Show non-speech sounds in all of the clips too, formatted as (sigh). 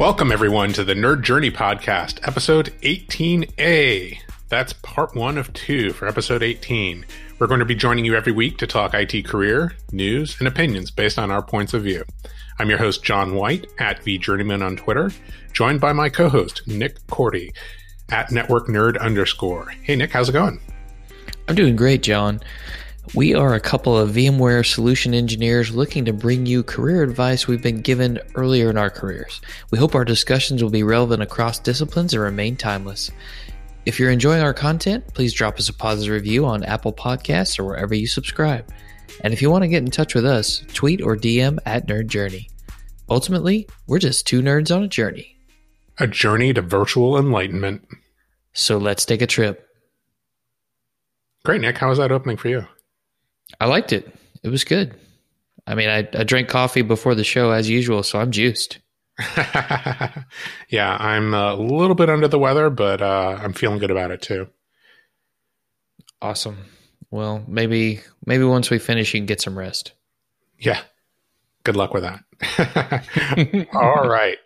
Welcome, everyone, to the Nerd Journey Podcast, episode 18A. That's part one of two for episode 18. We're going to be joining you every week to talk IT career, news, and opinions based on our points of view. I'm your host, John White, at VJourneyman on Twitter, joined by my co host, Nick Korte, at Network Nerd underscore. Hey, Nick, how's it going? I'm doing great, John. We are a couple of VMware solution engineers looking to bring you career advice we've been given earlier in our careers. We hope our discussions will be relevant across disciplines and remain timeless. If you're enjoying our content, please drop us a positive review on Apple Podcasts or wherever you subscribe. And if you want to get in touch with us, tweet or DM at Nerd Journey. Ultimately, we're just two nerds on a journey. A journey to virtual enlightenment. So let's take a trip. Great, Nick. How was that opening for you? I liked it. It was good. I mean, I, I drank coffee before the show as usual, so I'm juiced. (laughs) yeah, I'm a little bit under the weather, but uh, I'm feeling good about it too. Awesome. Well, maybe maybe once we finish, you can get some rest. Yeah. Good luck with that. (laughs) All right.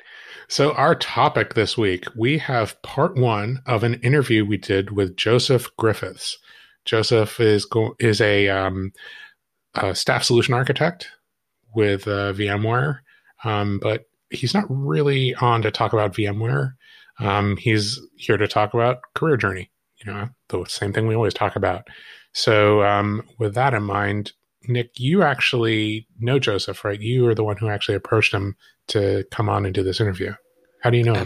So, our topic this week, we have part one of an interview we did with Joseph Griffiths. Joseph is go- is a, um, a, staff solution architect with uh, VMware, um, but he's not really on to talk about VMware. Um, he's here to talk about career journey. You know, the same thing we always talk about. So, um, with that in mind, Nick, you actually know Joseph, right? You are the one who actually approached him to come on and do this interview. How do you know?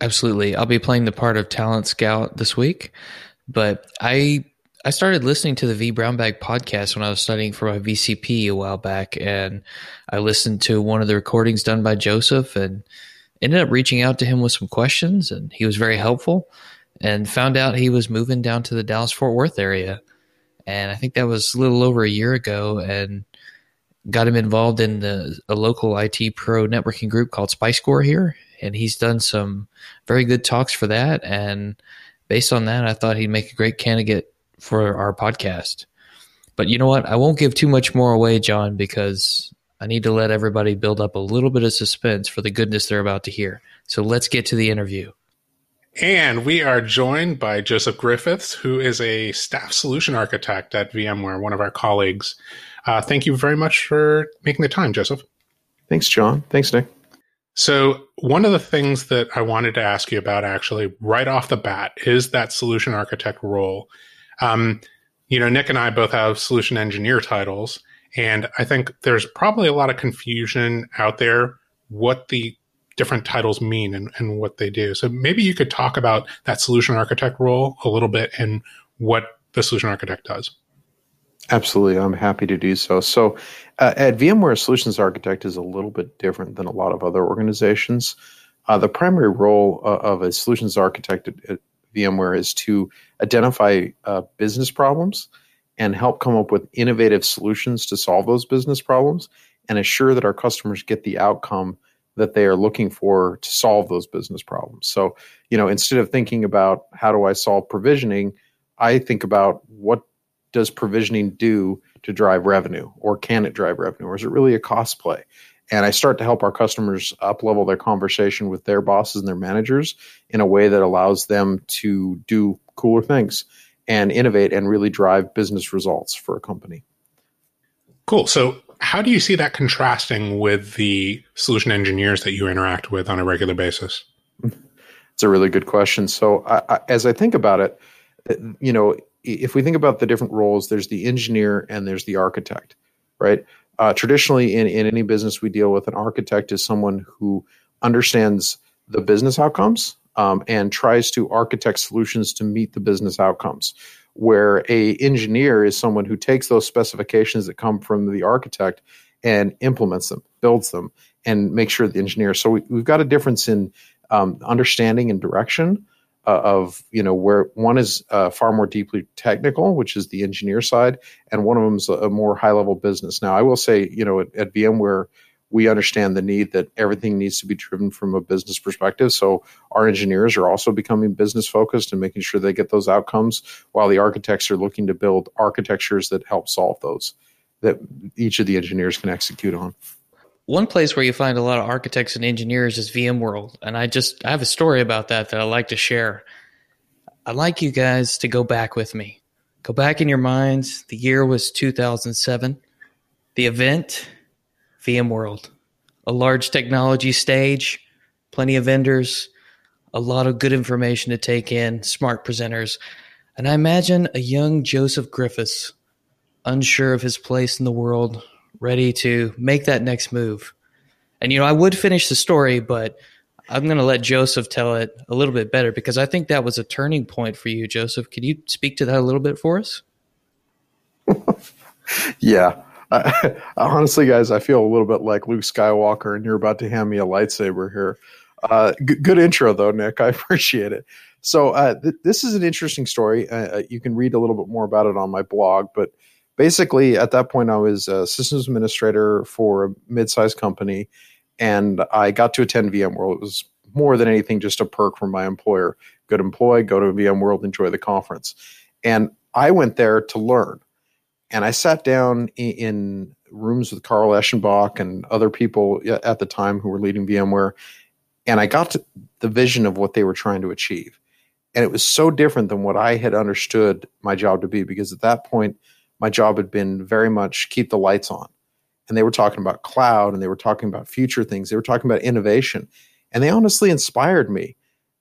Absolutely. I'll be playing the part of talent scout this week, but I I started listening to the vBrownBag podcast when I was studying for my VCP a while back, and I listened to one of the recordings done by Joseph, and ended up reaching out to him with some questions, and he was very helpful, and found out he was moving down to the Dallas Fort Worth area, and I think that was a little over a year ago, and got him involved in the, a local IT pro networking group called SpiceCorps here, and he's done some very good talks for that, and based on that, I thought he'd make a great candidate for our podcast. But you know what? I won't give too much more away, John, because I need to let everybody build up a little bit of suspense for the goodness they're about to hear. So let's get to the interview. And we are joined by Joseph Griffiths, who is a staff solution architect at VMware, one of our colleagues. Uh, thank you very much for making the time, Joseph. Thanks, John. Thanks, Nick. So, one of the things that I wanted to ask you about actually right off the bat is that solution architect role. Um, you know, Nick and I both have solution engineer titles, and I think there's probably a lot of confusion out there what the different titles mean and, and what they do. So maybe you could talk about that solution architect role a little bit and what the solution architect does. Absolutely, I'm happy to do so. So, uh, at VMware, Solutions Architect is a little bit different than a lot of other organizations. Uh, the primary role uh, of a solutions architect at, at VMware is to identify uh, business problems and help come up with innovative solutions to solve those business problems and assure that our customers get the outcome that they are looking for to solve those business problems. So, you know, instead of thinking about how do I solve provisioning, I think about what does provisioning do to drive revenue or can it drive revenue or is it really a cost play? and I start to help our customers up level their conversation with their bosses and their managers in a way that allows them to do cooler things and innovate and really drive business results for a company. Cool. So, how do you see that contrasting with the solution engineers that you interact with on a regular basis? It's a really good question. So, I, I, as I think about it, you know, if we think about the different roles, there's the engineer and there's the architect, right? uh, traditionally in, in any business we deal with, an architect is someone who understands the business outcomes um, and tries to architect solutions to meet the business outcomes. Where a engineer is someone who takes those specifications that come from the architect and implements them, builds them, and makes sure the engineer. So we, have got a difference in um, understanding and direction uh, of you know where one is uh, far more deeply technical, which is the engineer side, and one of them is a, a more high level business. Now, I will say, you know, at, at VMware, we understand the need that everything needs to be driven from a business perspective. So our engineers are also becoming business focused and making sure they get those outcomes, while the architects are looking to build architectures that help solve those that each of the engineers can execute on. one place where you find a lot of architects and engineers is VMworld, and I just I have a story about that that I like to share. I'd like you guys to go back with me. Go back in your minds. The year was 2007. The event, VMworld, a large technology stage, plenty of vendors, a lot of good information to take in, smart presenters, and I imagine a young Joseph Griffiths, unsure of his place in the world, ready to make that next move. And, you know, I would finish the story, but I'm going to let Joseph tell it a little bit better because I think that was a turning point for you, Joseph. Could you speak to that a little bit for us? (laughs) yeah. (laughs) I, honestly, guys, I feel a little bit like Luke Skywalker, and you're about to hand me a lightsaber here. Uh, g- good intro, though, Nick. (laughs) I appreciate it. So, uh, th- this is an interesting story. Uh, uh, you can read a little bit more about it on my blog, but basically, at that point, I was a systems administrator for a mid-sized company, and I got to attend VMworld. It was more than anything just a perk from my employer. Good employee, go to VMworld, enjoy the conference. And I went there to learn. And I sat down in, in rooms with Carl Eschenbach and other people at the time who were leading VMware. And I got the vision of what they were trying to achieve. And it was so different than what I had understood my job to be because at that point, my job had been very much keep the lights on. And they were talking about cloud and they were talking about future things. They were talking about innovation. And they honestly inspired me.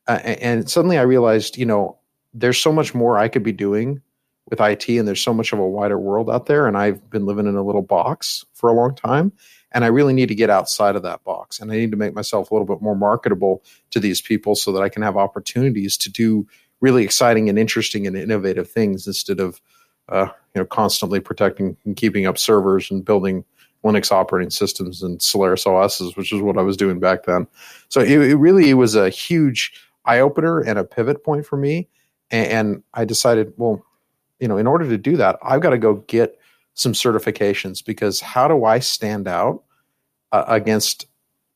Uh, and suddenly I realized, you know, there's so much more I could be doing with IT and there's so much of a wider world out there. And I've been living in a little box for a long time. And I really need to get outside of that box. And I need to make myself a little bit more marketable to these people so that I can have opportunities to do really exciting and interesting and innovative things instead of uh, you know, constantly protecting and keeping up servers and building Linux operating systems and Solaris OSs, which is what I was doing back then. So it, it really was a huge eye opener and a pivot point for me. And, and I decided, well, you know, in order to do that, I've got to go get some certifications because how do I stand out uh, against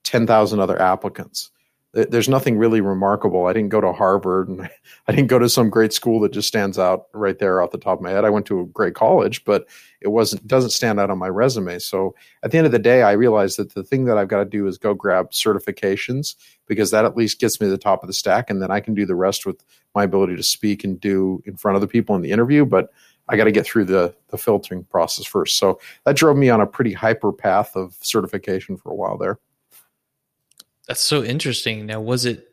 10,000 other applicants? There's nothing really remarkable. I didn't go to Harvard and (laughs) I didn't go to some great school that just stands out right there off the top of my head. I went to a great college, but it wasn't doesn't stand out on my resume. So at the end of the day, I realized that the thing that I've got to do is go grab certifications because that at least gets me to the top of the stack, and then I can do the rest with my ability to speak and do in front of the people in the interview. But I got to get through the the filtering process first. So that drove me on a pretty hyper path of certification for a while there. That's so interesting. Now, was it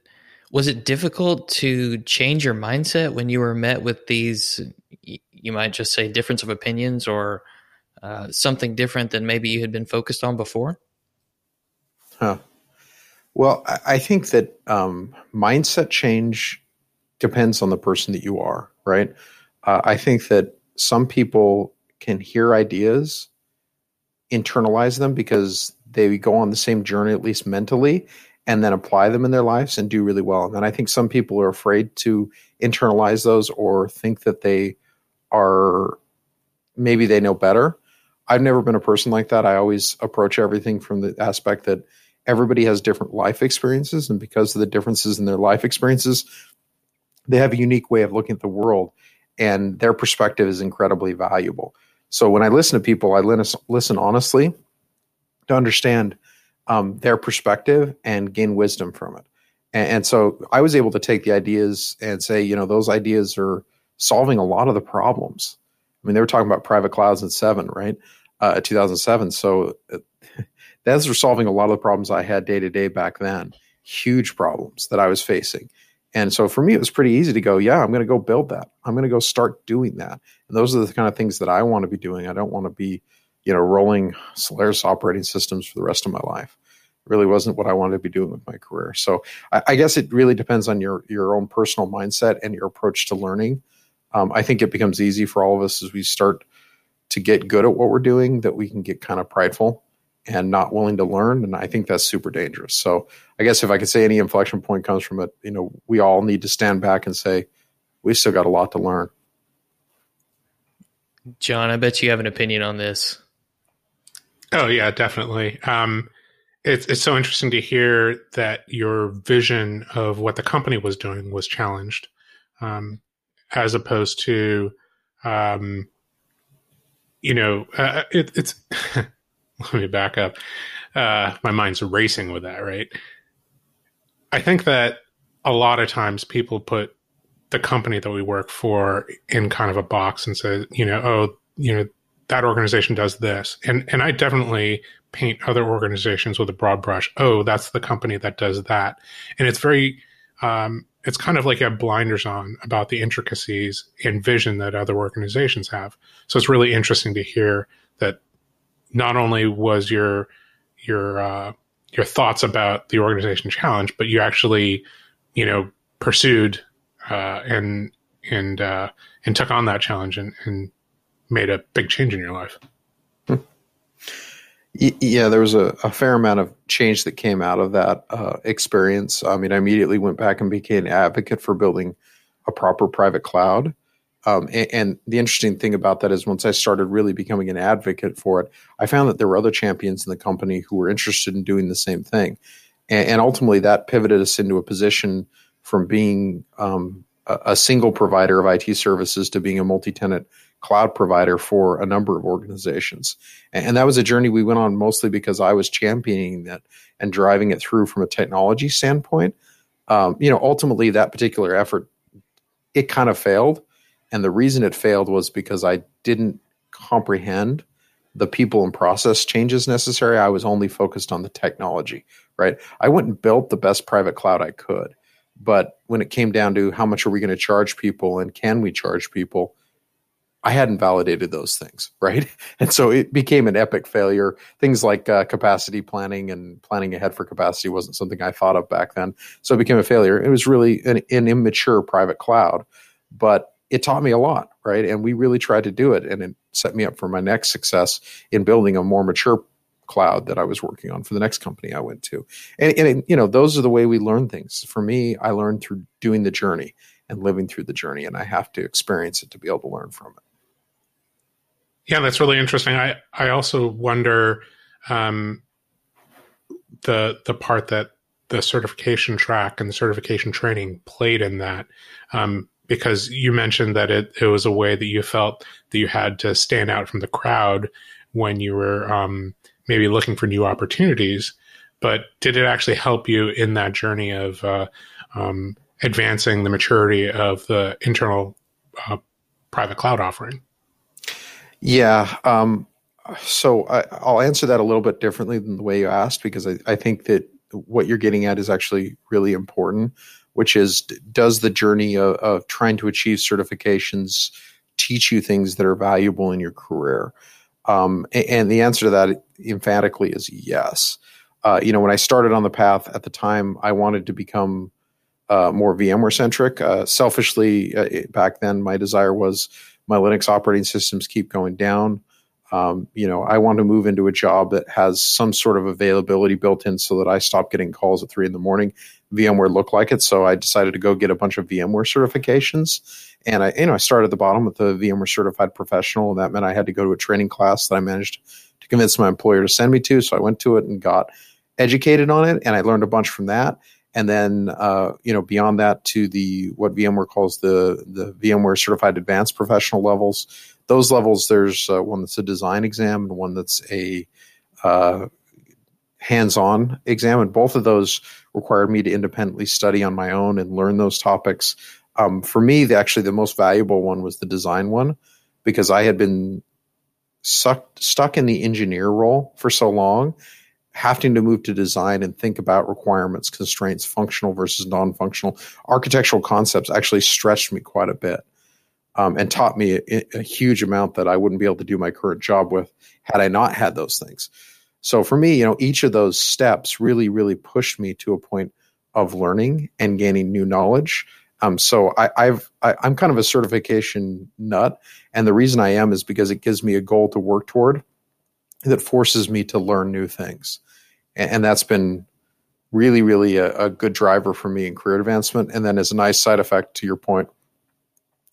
was it difficult to change your mindset when you were met with these? You might just say difference of opinions or uh, something different than maybe you had been focused on before. Huh. Well, I think that um, mindset change depends on the person that you are, right? Uh, I think that some people can hear ideas, internalize them because they go on the same journey, at least mentally, and then apply them in their lives and do really well. And then I think some people are afraid to internalize those or think that they are maybe they know better. I've never been a person like that. I always approach everything from the aspect that everybody has different life experiences. And because of the differences in their life experiences, they have a unique way of looking at the world and their perspective is incredibly valuable. So when I listen to people, I listen honestly to understand um, their perspective and gain wisdom from it. And, and, so I was able to take the ideas and say, you know, those ideas are solving a lot of the problems. I mean, they were talking about private clouds in seven, right? Uh, 2007. So uh, (laughs) those were solving a lot of the problems I had day to day back then, huge problems that I was facing. And so for me, it was pretty easy to go, yeah, I'm going to go build that. I'm going to go start doing that. And those are the kind of things that I want to be doing. I don't want to be, you know, rolling Solaris operating systems for the rest of my life. It really wasn't what I wanted to be doing with my career. So I, I guess it really depends on your your own personal mindset and your approach to learning. Um, I think it becomes easy for all of us as we start to get good at what we're doing that we can get kind of prideful and not willing to learn. And I think that's super dangerous. So I guess if I could say any inflection point comes from it, you know, we all need to stand back and say, we still got a lot to learn. John, I bet you have an opinion on this. Oh yeah, definitely. Um, it's it's so interesting to hear that your vision of what the company was doing was challenged, um, as opposed to, um, you know, uh, it, it's. (laughs) let me back up. uh, my mind's racing with that, right? I think that a lot of times people put the company that we work for in kind of a box and say, you know, oh, you know, that organization does this. And and I definitely paint other organizations with a broad brush. Oh, that's the company that does that. And it's very um, it's kind of like you have blinders on about the intricacies and vision that other organizations have. So it's really interesting to hear that not only was your your uh, your thoughts about the organization challenge, but you actually, you know, pursued uh, and and uh, and took on that challenge and, and made a big change in your life. Yeah, there was a, a, fair amount of change that came out of that uh, experience. I mean, I immediately went back and became an advocate for building a proper private cloud. Um, and, and, the interesting thing about that is once I started really becoming an advocate for it, I found that there were other champions in the company who were interested in doing the same thing. And, and ultimately, that pivoted us into a position from being um, a, a single provider of IT services to being a multi tenant cloud provider for a number of organizations. And that was a journey we went on mostly because I was championing that and driving it through from a technology standpoint. Um, you know, ultimately, that particular effort, it kind of failed. And the reason it failed was because I didn't comprehend the people and process changes necessary. I was only focused on the technology, right? I went and built the best private cloud I could. But when it came down to how much are we going to charge people and can we charge people, I hadn't validated those things, (laughs) right? And so it became an epic failure. Things like uh, capacity planning and planning ahead for capacity wasn't something I thought of back then. So it became a failure. It was really an, an immature private cloud, but it taught me a lot, right? And we really tried to do it, and it set me up for my next success in building a more mature cloud that I was working on for the next company I went to. And, and you know, those are the way we learn things. For me, I learned through doing the journey and living through the journey, and I have to experience it to be able to learn from it. Yeah, that's really interesting. I I also wonder um, the the part that the certification track and the certification training played in that. Um, because you mentioned that it, it was a way that you felt that you had to stand out from the crowd when you were um, maybe looking for new opportunities. But did it actually help you in that journey of uh, um, advancing the maturity of the internal uh, private cloud offering? Yeah. Um, so I, will answer that a little bit differently than the way you asked because I, I, think that what you're getting at is actually really important, which is does the journey of, of trying to achieve certifications teach you things that are valuable in your career? Um, and, the answer to that emphatically is yes. Uh, you know, when I started on the path at the time, I wanted to become uh, more VMware centric. Uh, selfishly, uh, back then, my desire was my Linux operating systems keep going down. Um, you know, I want to move into a job that has some sort of availability built in so that I stop getting calls at three in the morning. VMware looked like it, so I decided to go get a bunch of VMware certifications. And I, you know, I started at the bottom with the VMware certified professional, and that meant I had to go to a training class that I managed to convince my employer to send me to. So I went to it and got educated on it, and I learned a bunch from that and then uh, you know beyond that to the what VMware calls the the VMware Certified Advanced Professional levels. Those levels, there's uh, one that's a design exam and one that's a uh, hands-on exam, and both of those required me to independently study on my own and learn those topics. Um, for me, the, actually the most valuable one was the design one because I had been sucked, stuck in the engineer role for so long having to move to design and think about requirements, constraints, functional versus non functional, architectural concepts actually stretched me quite a bit um, and taught me a, a, huge amount that I wouldn't be able to do my current job with had I not had those things. So for me, you know, each of those steps really, really pushed me to a point of learning and gaining new knowledge. Um, so I, I've I, I'm kind of a certification nut, and the reason I am is because it gives me a goal to work toward that forces me to learn new things. And, and that's been really, really a, a, good driver for me in career advancement. And then, as a nice side effect to your point,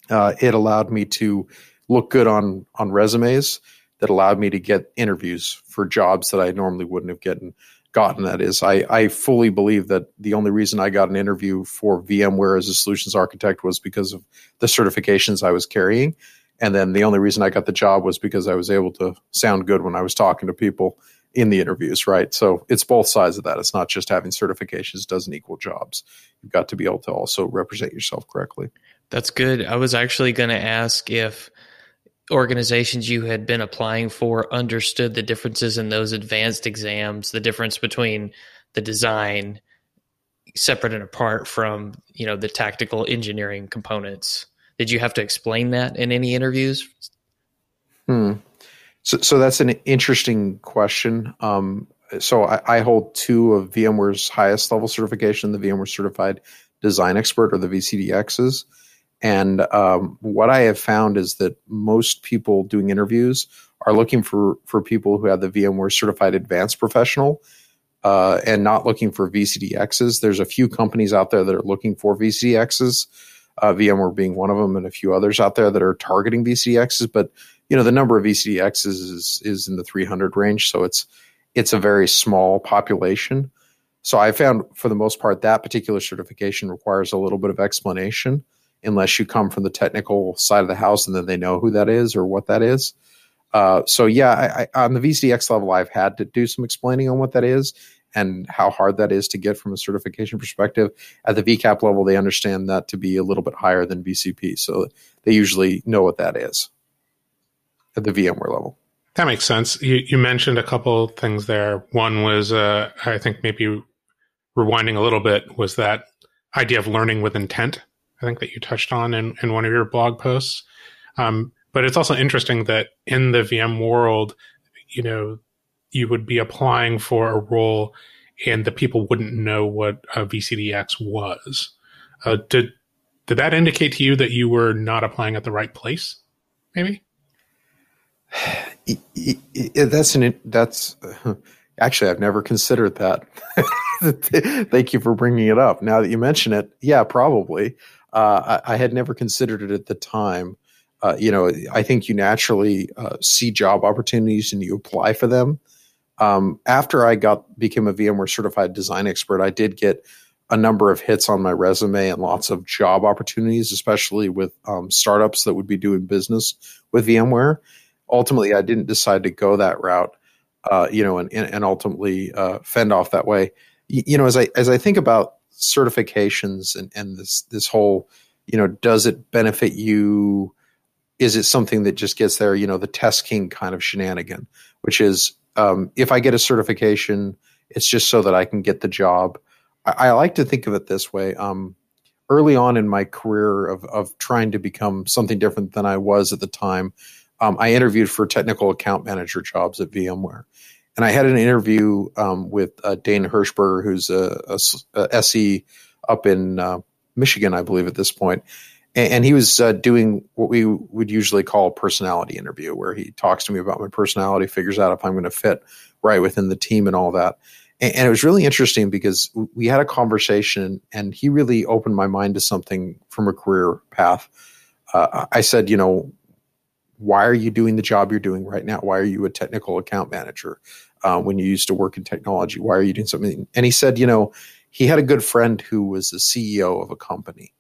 uh, it allowed me to look good on on resumes that allowed me to get interviews for jobs that I normally wouldn't have gotten. Gotten that is, I, I fully believe that the only reason I got an interview for VMware as a solutions architect was because of the certifications I was carrying. And then the only reason I got the job was because I was able to sound good when I was talking to people in the interviews, right? So it's both sides of that. It's not just having certifications doesn't equal jobs. You've got to be able to also represent yourself correctly. That's good. I was actually going to ask if organizations you had been applying for understood the differences in those advanced exams, the difference between the design separate and apart from, you know, the tactical engineering components. Did you have to explain that in any interviews? Hmm. So, so that's an interesting question. Um, so I, I, hold two of VMware's highest level certification, the VMware Certified Design Expert or the VCDXs. And um, what I have found is that most people doing interviews are looking for for people who have the VMware Certified Advanced Professional uh, and not looking for VCDXs. There's a few companies out there that are looking for VCDXs, uh, VMware being one of them, and a few others out there that are targeting VCDXs. But you know the number of VCDXs is is in the 300 range, so it's it's a very small population. So I found for the most part that particular certification requires a little bit of explanation, unless you come from the technical side of the house and then they know who that is or what that is. Uh, so yeah, I, I, on the VCDX level, I've had to do some explaining on what that is and how hard that is to get from a certification perspective. At the VCAP level, they understand that to be a little bit higher than VCP, so they usually know what that is at the VMware level. That makes sense. You, you mentioned a couple things there. One was, uh, I think maybe rewinding a little bit, was that idea of learning with intent. I think that you touched on in, in one of your blog posts. Um, but it's also interesting that in the VM world, you know, you would be applying for a role and the people wouldn't know what a VCDX was. Uh, did did that indicate to you that you were not applying at the right place? Maybe. (sighs) That's an that's (laughs) actually I've never considered that. (laughs) Thank you for bringing it up. Now that you mention it, yeah, probably. Uh, I, I, had never considered it at the time. Uh, you know, I think you naturally uh, see job opportunities and you apply for them. Um, after I got became a VMware certified design expert, I did get a number of hits on my resume and lots of job opportunities, especially with um, startups that would be doing business with VMware. Ultimately, I didn't decide to go that route, uh, you know, and, and ultimately uh, fend off that way. You, you know, as I as I think about certifications and, and this this whole, you know, does it benefit you? Is it something that just gets there? You know, the TestKing kind of shenanigan, which is um, if I get a certification, it's just so that I can get the job. I, I like to think of it this way. Um, early on in my career of, of trying to become something different than I was at the time, um, I interviewed for technical account manager jobs at VMware. And I had an interview um, with uh, Dane Hirschberger, who's a, a, a SE up in uh, Michigan, I believe, at this point and, and he was uh, doing what we would usually call a personality interview, where he talks to me about my personality, figures out if I'm going to fit right within the team and all that. And, and it was really interesting because we had a conversation, and he really opened my mind to something from a career path. Uh, I said, you know, why are you doing the job you're doing right now? Why are you a technical account manager uh, when you used to work in technology? Why are you doing something? And he said, you know, he had a good friend who was the CEO of a company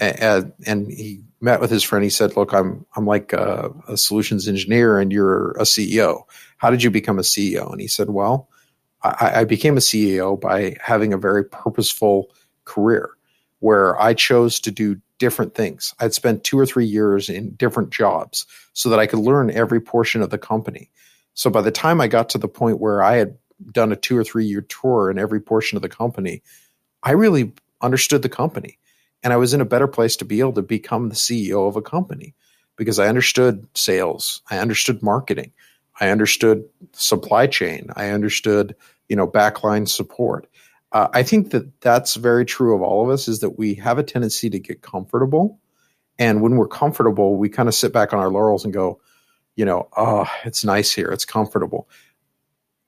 and, and he met with his friend. He said, "Look, I'm I'm like a, a, solutions engineer, and you're a CEO. How did you become a CEO?" And he said, "Well, I, I became a CEO by having a very purposeful career where I chose to do different things. I'd spent two or three years in different jobs so that I could learn every portion of the company. So by the time I got to the point where I had done a two or three year tour in every portion of the company, I really understood the company." And I was in a better place to be able to become the CEO of a company because I understood sales, I understood marketing, I understood supply chain, I understood, you know, backline support. Uh, I think that that's very true of all of us is that we have a tendency to get comfortable. And when we're comfortable, we kind of sit back on our laurels and go, you know, oh, it's nice here, it's comfortable.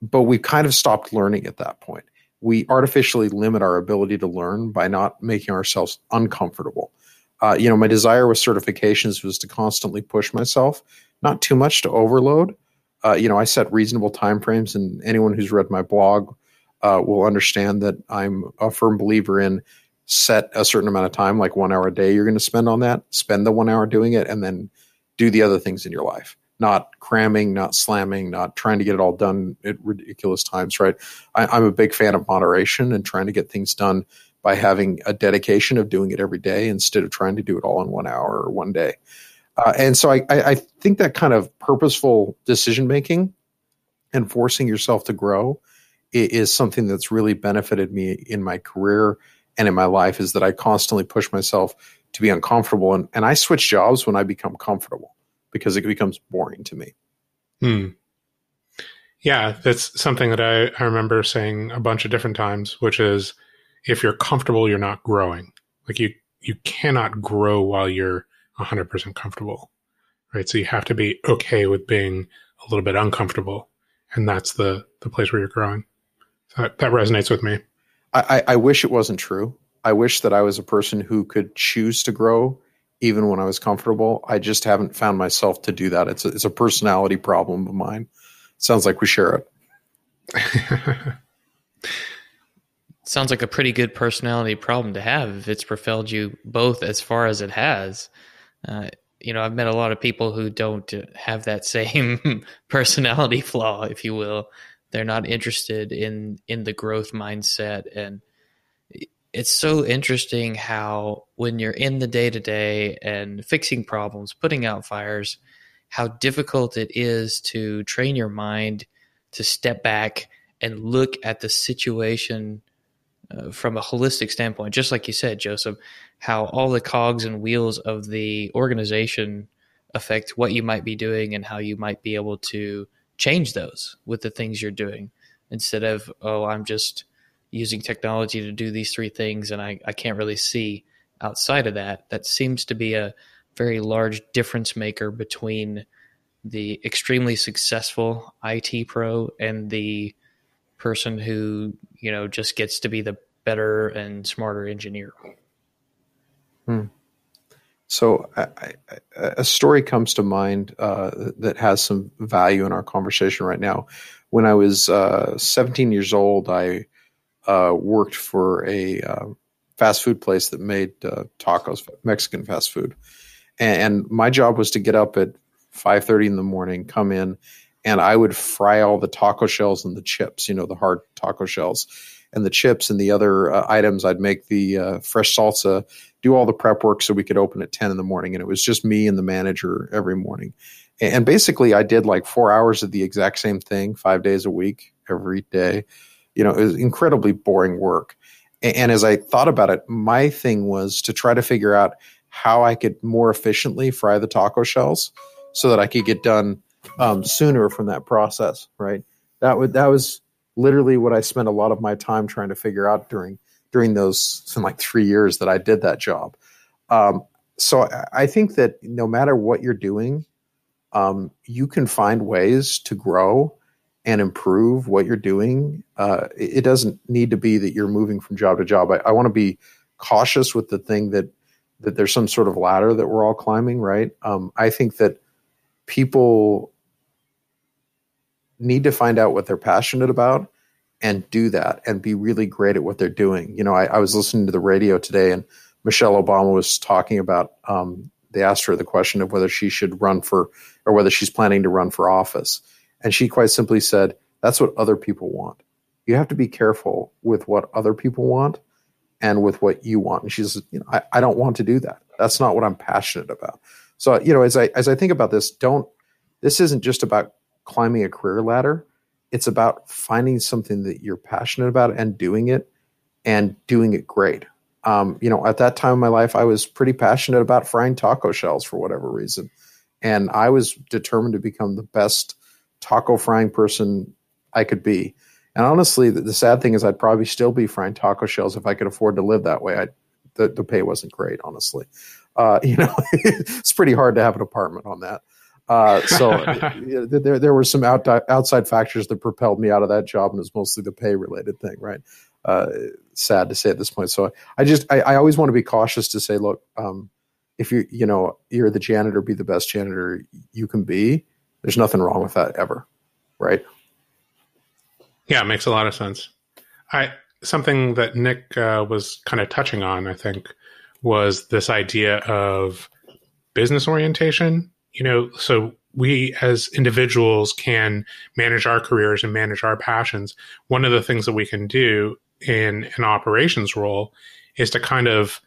But we've kind of stopped learning at that point we artificially limit our ability to learn by not making ourselves uncomfortable. Uh, you know, my desire with certifications was to constantly push myself, not too much to overload. Uh, you know, I set reasonable timeframes, and anyone who's read my blog uh, will understand that I'm a firm believer in set a certain amount of time, like one hour a day, you're going to spend on that. Spend the one hour doing it, and then do the other things in your life. not cramming, not slamming, not trying to get it all done at ridiculous times, right? I, am a big fan of moderation and trying to get things done by having a dedication of doing it every day instead of trying to do it all in one hour or one day. Uh, and so I, I think that kind of purposeful decision making and forcing yourself to grow is something that's really benefited me in my career and in my life is that I constantly push myself to be uncomfortable and, and I switch jobs when I become comfortable because it becomes boring to me. Hmm. Yeah, that's something that I, I remember saying a bunch of different times, which is if you're comfortable, you're not growing. Like you, you cannot grow while you're 100% comfortable, right? So you have to be okay with being a little bit uncomfortable. And that's the, the place where you're growing. So that, that resonates with me. I, I wish it wasn't true. I wish that I was a person who could choose to grow even when I was comfortable. I just haven't found myself to do that. It's a, it's a personality problem of mine. Sounds like we share it. (laughs) Sounds like a pretty good personality problem to have if it's propelled you both as far as it has. Uh, you know, I've met a lot of people who don't have that (laughs) same personality flaw, if you will. They're not interested in in the growth mindset and it's so interesting how when you're in the day to day and fixing problems, putting out fires, how difficult it is to train your mind to step back and look at the situation uh, from a holistic standpoint. Just like you said, Joseph, how all the cogs and wheels of the organization affect what you might be doing and how you might be able to change those with the things you're doing instead of, oh, I'm just using technology to do these three things and I, I can't really see outside of that. That seems to be a very large difference maker between the extremely successful IT pro and the person who, you know, just gets to be the better and smarter engineer. Hmm. So, I, I, a story comes to mind uh, that has some value in our conversation right now. When I was uh, 17 years old, I uh, worked for a uh, fast food place that made uh, tacos, Mexican fast food, and, and, my job was to get up at five thirty in the morning, come in, and I would fry all the taco shells and the chips, you know, the hard taco shells, and the chips and the other uh, items. I'd make the uh, fresh salsa, do all the prep work so we could open at ten in the morning, and it was just me and the manager every morning. And basically, I did like four hours of the exact same thing, five days a week, every day you know, it was incredibly boring work. And, and as I thought about it, my thing was to try to figure out how I could more efficiently fry the taco shells so that I could get done um, sooner from that process. Right. That would that was literally what I spent a lot of my time trying to figure out during during those like three years that I did that job. Um, so I think that no matter what you're doing, um, you can find ways to grow and improve what you're doing. Uh, it doesn't need to be that you're moving from job to job. I, I want to be cautious with the thing that that there's some sort of ladder that we're all climbing. Right? Um, I think that people need to find out what they're passionate about and do that and be really great at what they're doing. You know, I, I was listening to the radio today and Michelle Obama was talking about. Um, they asked her the question of whether she should run for or whether she's planning to run for office and she quite simply said, That's what other people want. You have to be careful with what other people want and with what you want. And she you know, I, I don't want to do that. That's not what I'm passionate about. So, you know, as I as I think about this, don't this isn't just about climbing a career ladder. It's about finding something that you're passionate about and doing it and doing it great. Um, you know, at that time in my life, I was pretty passionate about frying taco shells for whatever reason. And I was determined to become the best taco frying person I could be. And honestly, the, the, sad thing is, I'd probably still be frying taco shells if I could afford to live that way. I, the, the pay wasn't great, honestly. Uh, (laughs) you know, (laughs) it's pretty hard to have an apartment on that. Uh, (laughs) so there, there were some out, outside factors that propelled me out of that job, and it was mostly the pay related thing, right? Uh, sad to say at this point. So I just, I, I always want to be cautious to say, look, um, if you, you know, you're the janitor, be the best janitor you can be there's nothing wrong with that ever, right? Yeah, it makes a lot of sense. I something that Nick uh, was kind of touching on, I think, was this idea of business orientation. You know, so we as individuals can manage our careers and manage our passions, one of the things that we can do in an operations role is to kind of,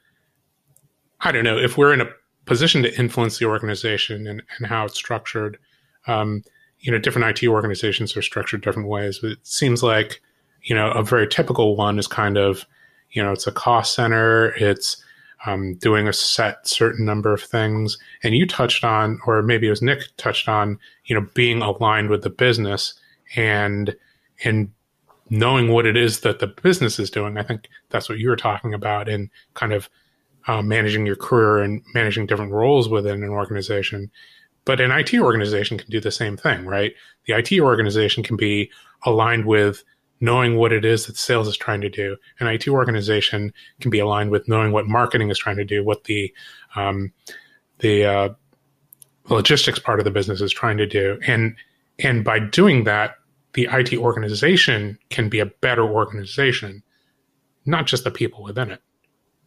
I don't know, if we're in a position to influence the organization and, and how it's structured, um, you know, different IT organizations are structured different ways. But it seems like, you know, a very typical one is kind of, you know, it's a cost center, it's um, doing a set certain number of things. And you touched on, or maybe it was Nick touched on, you know, being aligned with the business and and knowing what it is that the business is doing. I think that's what you were talking about in kind of uh, managing your career and managing different roles within an organization. But an IT organization can do the same thing, right? The IT organization can be aligned with knowing what it is that sales is trying to do. An IT organization can be aligned with knowing what marketing is trying to do, what the um, the uh, logistics part of the business is trying to do, and and by doing that, the IT organization can be a better organization, not just the people within it.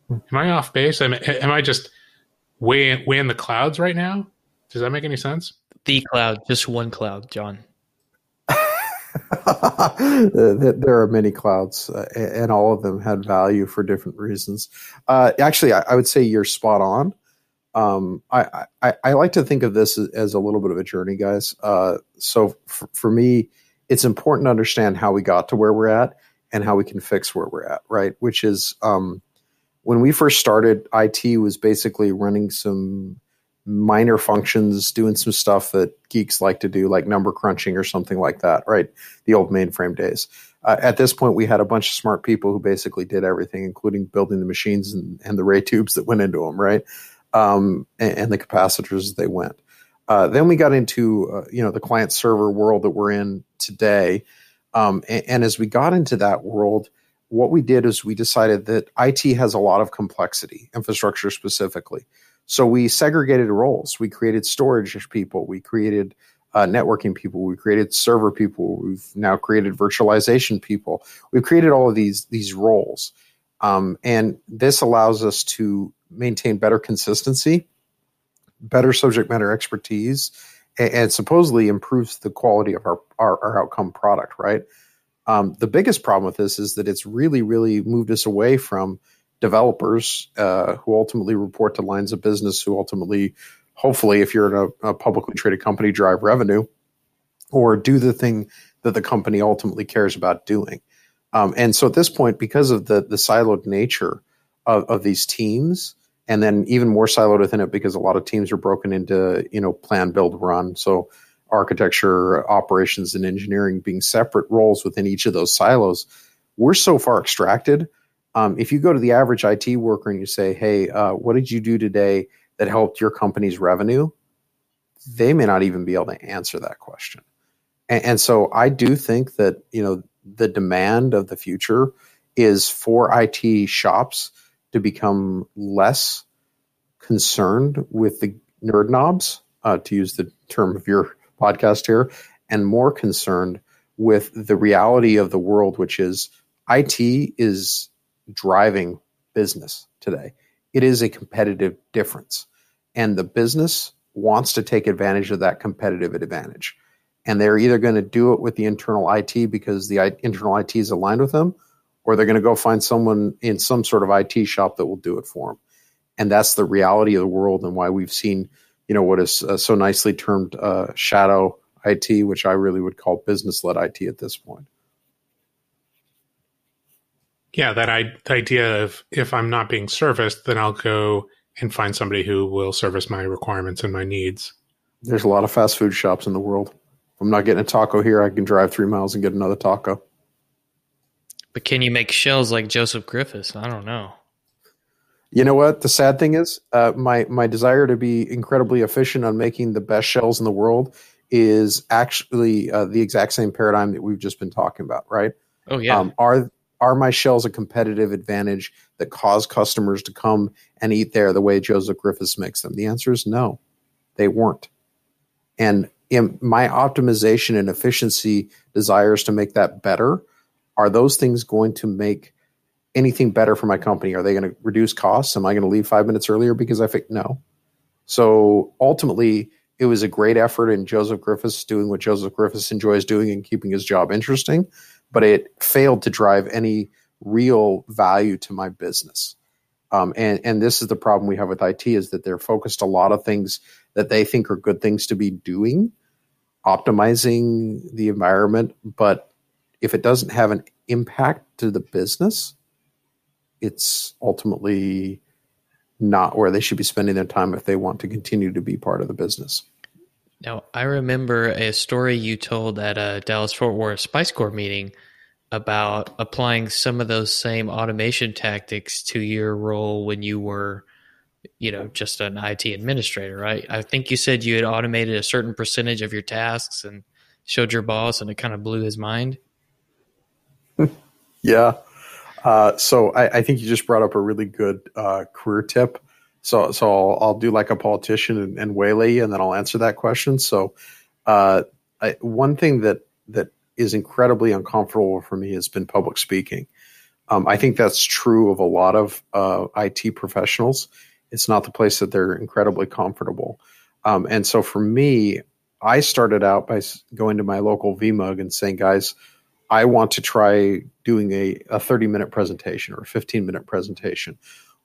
Am I off base? Am, am I just way way in the clouds right now? Does that make any sense? The cloud, just one cloud, John. (laughs) there are many clouds, uh, and all of them had value for different reasons. Uh, actually, I, I, would say you're spot on. Um, I, I, I, like to think of this as, as, a little bit of a journey, guys. Uh, so for, for me, it's important to understand how we got to where we're at and how we can fix where we're at, right? Which is um, when we first started, IT was basically running some minor functions, doing some stuff that geeks like to do, like number crunching or something like that, right? The old mainframe days. Uh, at this point, we had a bunch of smart people who basically did everything, including building the machines and, and the ray tubes that went into them, right? Um, and, and, the capacitors they went. Uh, then we got into uh, you know the client server world that we're in today, um, and, and as we got into that world, what we did is we decided that IT has a lot of complexity, infrastructure specifically. So we segregated roles. We created storage people. We created uh, networking people. We created server people. We've now created virtualization people. We've created all of these these roles, um, and this allows us to maintain better consistency, better subject matter expertise, and, and supposedly improves the quality of our our, our outcome product. Right. Um, the biggest problem with this is that it's really, really moved us away from developers uh, who ultimately report to lines of business, who ultimately, hopefully, if you're in a, a, publicly traded company, drive revenue or do the thing that the company ultimately cares about doing. Um, and so at this point, because of the the siloed nature of, of these teams, and then even more siloed within it because a lot of teams are broken into you know plan, build, run. So architecture, operations, and engineering being separate roles within each of those silos. We're so far extracted um, if you go to the average IT worker and you say, "Hey, uh, what did you do today that helped your company's revenue?" They may not even be able to answer that question. And, and so, I do think that you know the demand of the future is for IT shops to become less concerned with the nerd knobs, uh, to use the term of your podcast here, and more concerned with the reality of the world, which is IT is driving business today. It is a competitive difference. And the business wants to take advantage of that competitive advantage. And they're either going to do it with the internal IT because the internal IT is aligned with them, or they're going to go find someone in some sort of IT shop that will do it for them. And that's the reality of the world and why we've seen, you know, what is uh, so nicely termed uh, shadow IT, which I really would call business led IT at this point. Yeah, that I, idea of if I'm not being serviced, then I'll go and find somebody who will service my requirements and my needs. There's a lot of fast food shops in the world. If I'm not getting a taco here, I can drive three miles and get another taco. But can you make shells like Joseph Griffiths? I don't know. You know what? The sad thing is, uh, my my desire to be incredibly efficient on making the best shells in the world is actually uh, the exact same paradigm that we've just been talking about, right? Oh yeah. Um, are are my shells a competitive advantage that cause customers to come and eat there the way Joseph Griffiths makes them? The answer is no, they weren't. And my optimization and efficiency desires to make that better, are those things going to make anything better for my company? Are they going to reduce costs? Am I going to leave five minutes earlier because I think no? So ultimately, it was a great effort in Joseph Griffiths doing what Joseph Griffiths enjoys doing and keeping his job interesting, but it failed to drive any real value to my business. Um, and and this is the problem we have with IT is that they're focused a lot of things that they think are good things to be doing, optimizing the environment, but if it doesn't have an impact to the business, it's ultimately not where they should be spending their time if they want to continue to be part of the business. Now, I remember a story you told at a Dallas Fort Worth SpiceCorps meeting about applying some of those same automation tactics to your role when you were, you know, just an IT administrator, right? I think you said you had automated a certain percentage of your tasks and showed your boss, and it kind of blew his mind. (laughs) yeah. Uh, so I, I, think you just brought up a really good uh, career tip. So so I'll, I'll, do like a politician and, and waylay you, and then I'll answer that question. So uh, I, one thing that that is incredibly uncomfortable for me has been public speaking. Um, I think that's true of a lot of uh, IT professionals. It's not the place that they're incredibly comfortable. Um, and so for me, I started out by going to my local VMUG and saying, guys, I want to try doing a, a 30 minute presentation or a 15 minute presentation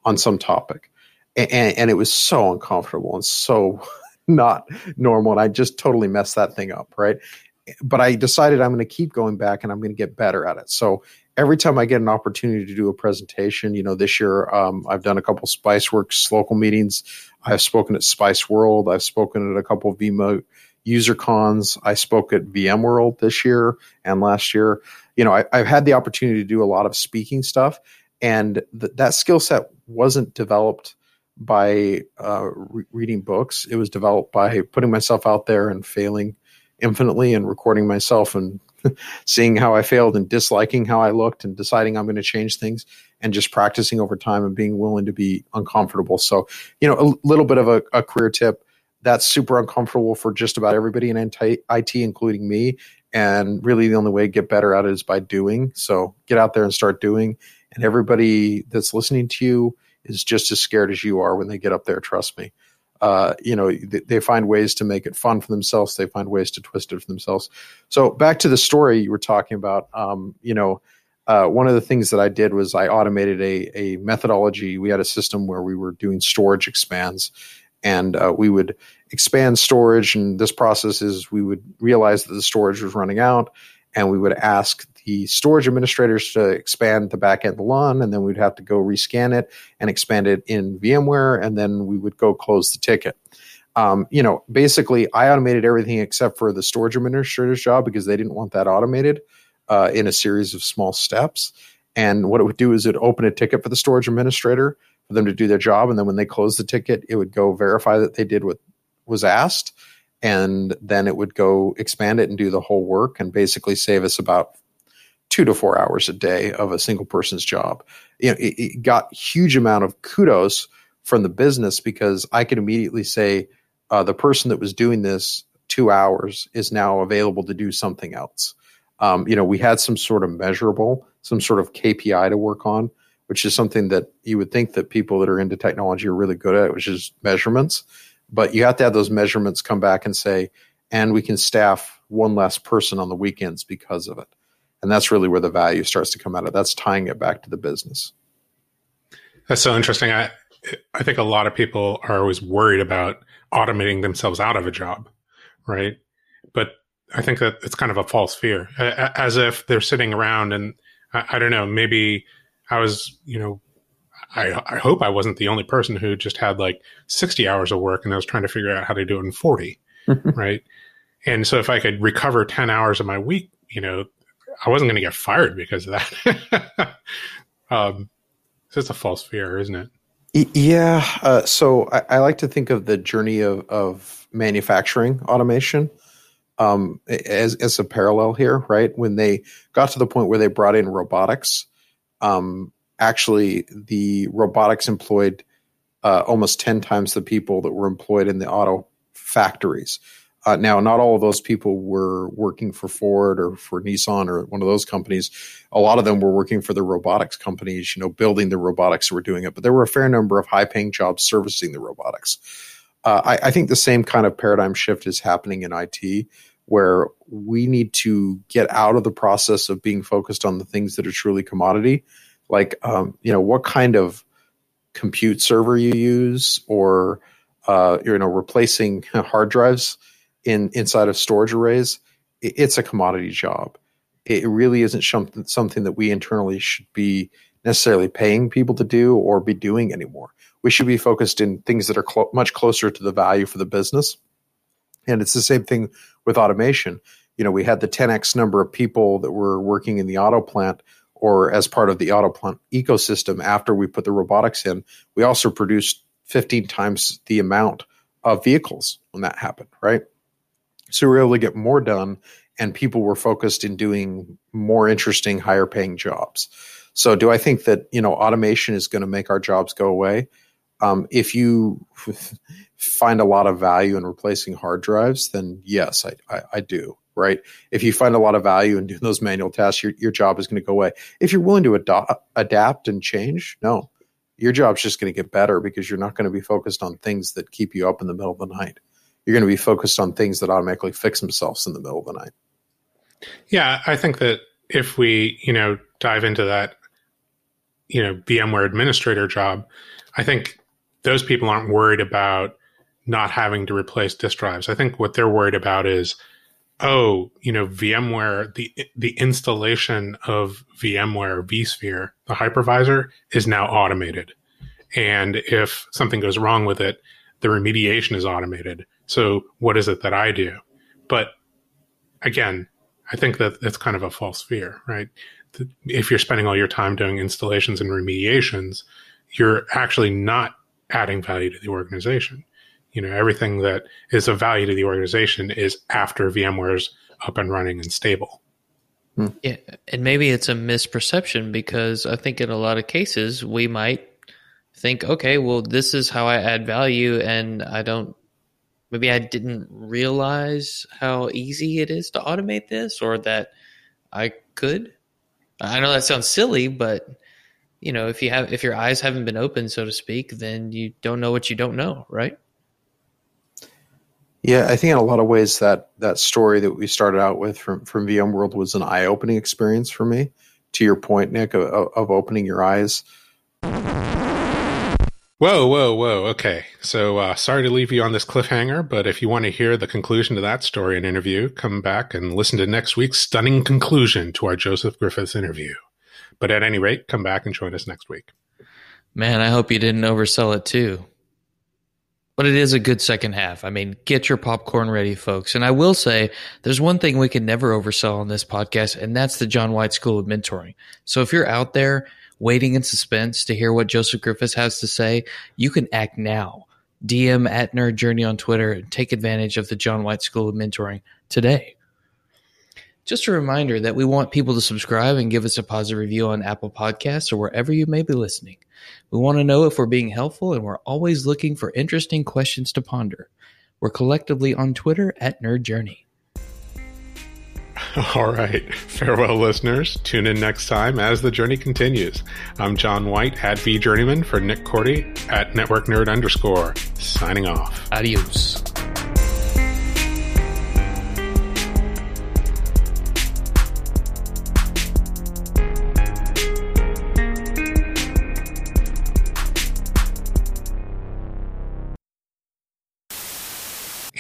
on some topic. And, and it was so uncomfortable and so (laughs) not normal. And I just totally messed that thing up, right? But I decided I'm going to keep going back and I'm going to get better at it. So every time I get an opportunity to do a presentation, you know, this year um, I've done a couple SpiceWorks local meetings. I've spoken at SpiceWorld. I've spoken at a couple of VMUG user cons. I spoke at VMworld this year and last year. You know, I, have had the opportunity to do a lot of speaking stuff, and th- that skill set wasn't developed by uh, re- reading books. It was developed by putting myself out there and failing infinitely and recording myself and (laughs) seeing how I failed and disliking how I looked and deciding I'm going to change things and just practicing over time and being willing to be uncomfortable. So, you know, a little bit of a, a career tip that's super uncomfortable for just about everybody in IT, including me. And really, the only way to get better at it is by doing. So get out there and start doing. And everybody that's listening to you is just as scared as you are when they get up there. Trust me. Uh, you know, they, they find ways to make it fun for themselves. They find ways to twist it for themselves. So back to the story you were talking about. Um, you know, uh, one of the things that I did was I automated a, a methodology. We had a system where we were doing storage expands, and uh, we would expand storage. And this process is we would realize that the storage was running out, and we would ask the storage administrators to expand the backend LUN, and then we'd have to go rescan it and expand it in VMware, and then we would go close the ticket. Um, you know, basically, I automated everything except for the storage administrator's job because they didn't want that automated uh, in a series of small steps. And what it would do is it open a ticket for the storage administrator for them to do their job. And then when they close the ticket, it would go verify that they did what was asked. And then it would go expand it and do the whole work and basically save us about two to four hours a day of a single person's job. You know, it, it got huge amount of kudos from the business because I could immediately say uh, the person that was doing this two hours is now available to do something else. Um, you know, we had some sort of measurable, some sort of KPI to work on which is something that you would think that people that are into technology are really good at, which is measurements. But you have to have those measurements come back and say, and we can staff one less person on the weekends because of it. And that's really where the value starts to come out of. That's tying it back to the business. That's so interesting. I I think a lot of people are always worried about automating themselves out of a job, right? But I think that it's kind of a false fear, as if they're sitting around and I, I don't know, maybe I was, you know, I, I hope I wasn't the only person who just had like 60 hours of work and I was trying to figure out how to do it in 40. (laughs) right. And so if I could recover 10 hours of my week, you know, I wasn't going to get fired because of that. (laughs) um, it's just a false fear, isn't it? Yeah. Uh, so I, I, like to think of the journey of, of manufacturing automation um, as, as a parallel here, right? When they got to the point where they brought in robotics, um, actually the robotics employed uh, almost 10 times the people that were employed in the auto factories. Uh, now, not all of those people were working for Ford or for Nissan or one of those companies. A lot of them were working for the robotics companies, you know, building the robotics that were doing it. But there were a fair number of high paying jobs servicing the robotics. uh, I, I think the same kind of paradigm shift is happening in IT, where we need to get out of the process of being focused on the things that are truly commodity, like um, you know what kind of compute server you use, or uh, you know replacing (laughs) hard drives in inside of storage arrays. It's a commodity job. It really isn't something that we internally should be necessarily paying people to do or be doing anymore. We should be focused in things that are much closer to the value for the business. And it's the same thing with automation. You know, we had the 10x number of people that were working in the auto plant or as part of the auto plant ecosystem after we put the robotics in. We also produced 15 times the amount of vehicles when that happened, right? So we were able to get more done and people were focused in doing more interesting, higher paying jobs. So, do I think that you know automation is going to make our jobs go away? Um, if you (laughs) find a lot of value in replacing hard drives, then yes, I, I, I do. Right. If you find a lot of value in doing those manual tasks, your, your job is going to go away. If you're willing to ado- adapt and change, no, your job's just going to get better because you're not going to be focused on things that keep you up in the middle of the night. You're going to be focused on things that automatically fix themselves in the middle of the night. Yeah, I think that if we, you know, dive into that you know VMware administrator job, I think those people aren't worried about not having to replace disk drives. I think what they're worried about is, oh, you know, VMware the the installation of VMware vSphere, the hypervisor, is now automated, and if something goes wrong with it, the remediation is automated. So what is it that I do? But again, I think that that's kind of a false fear, right? if you're spending all your time doing installations and remediations, you're actually not adding value to the organization. You know, everything that is of value to the organization is after VMware's up and running and stable. Hmm. Yeah, and maybe it's a misperception because I think in a lot of cases we might think, okay, well, this is how I add value, and I don't. Maybe I didn't realize how easy it is to automate this, or that I could I know that sounds silly, but you know, if you have if your eyes haven't been opened, so to speak, then you don't know what you don't know, right? Yeah, I think in a lot of ways that that story that we started out with from from VMworld was an eye opening experience for me. To your point, Nick, of, of opening your eyes. Whoa, whoa, whoa. Okay. So uh, sorry to leave you on this cliffhanger, but if you want to hear the conclusion to that story and interview, come back and listen to next week's stunning conclusion to our Joseph Griffiths interview. But at any rate, come back and join us next week. Man, I hope you didn't oversell it too. But it is a good second half. I mean, get your popcorn ready, folks. And I will say, there's one thing we can never oversell on this podcast, and that's the John White School of Mentoring. So if you're out there waiting in suspense to hear what Joseph Griffiths has to say, you can act now. DM at Nerd Journey on Twitter and take advantage of the John White School of Mentoring today. Just a reminder that we want people to subscribe and give us a positive review on Apple Podcasts or wherever you may be listening. We want to know if we're being helpful and we're always looking for interesting questions to ponder. We're collectively on Twitter at Nerd Journey. (laughs) All right. Farewell, listeners. Tune in next time as the journey continues. I'm John White at vJourneyman for Nick Korte at Network Nerd underscore. Signing off. Adios.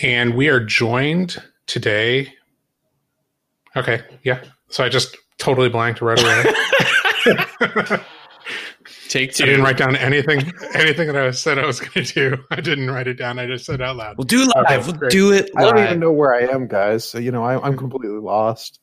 And we are joined today Okay. Yeah. So I just totally blanked right away. (laughs) Take two. I didn't write down anything anything that I said I was going to do. I didn't write it down. I just said out loud. We'll do live. Okay, we'll do it. Live. I don't even know where I am, guys. So you know, I, I'm completely lost.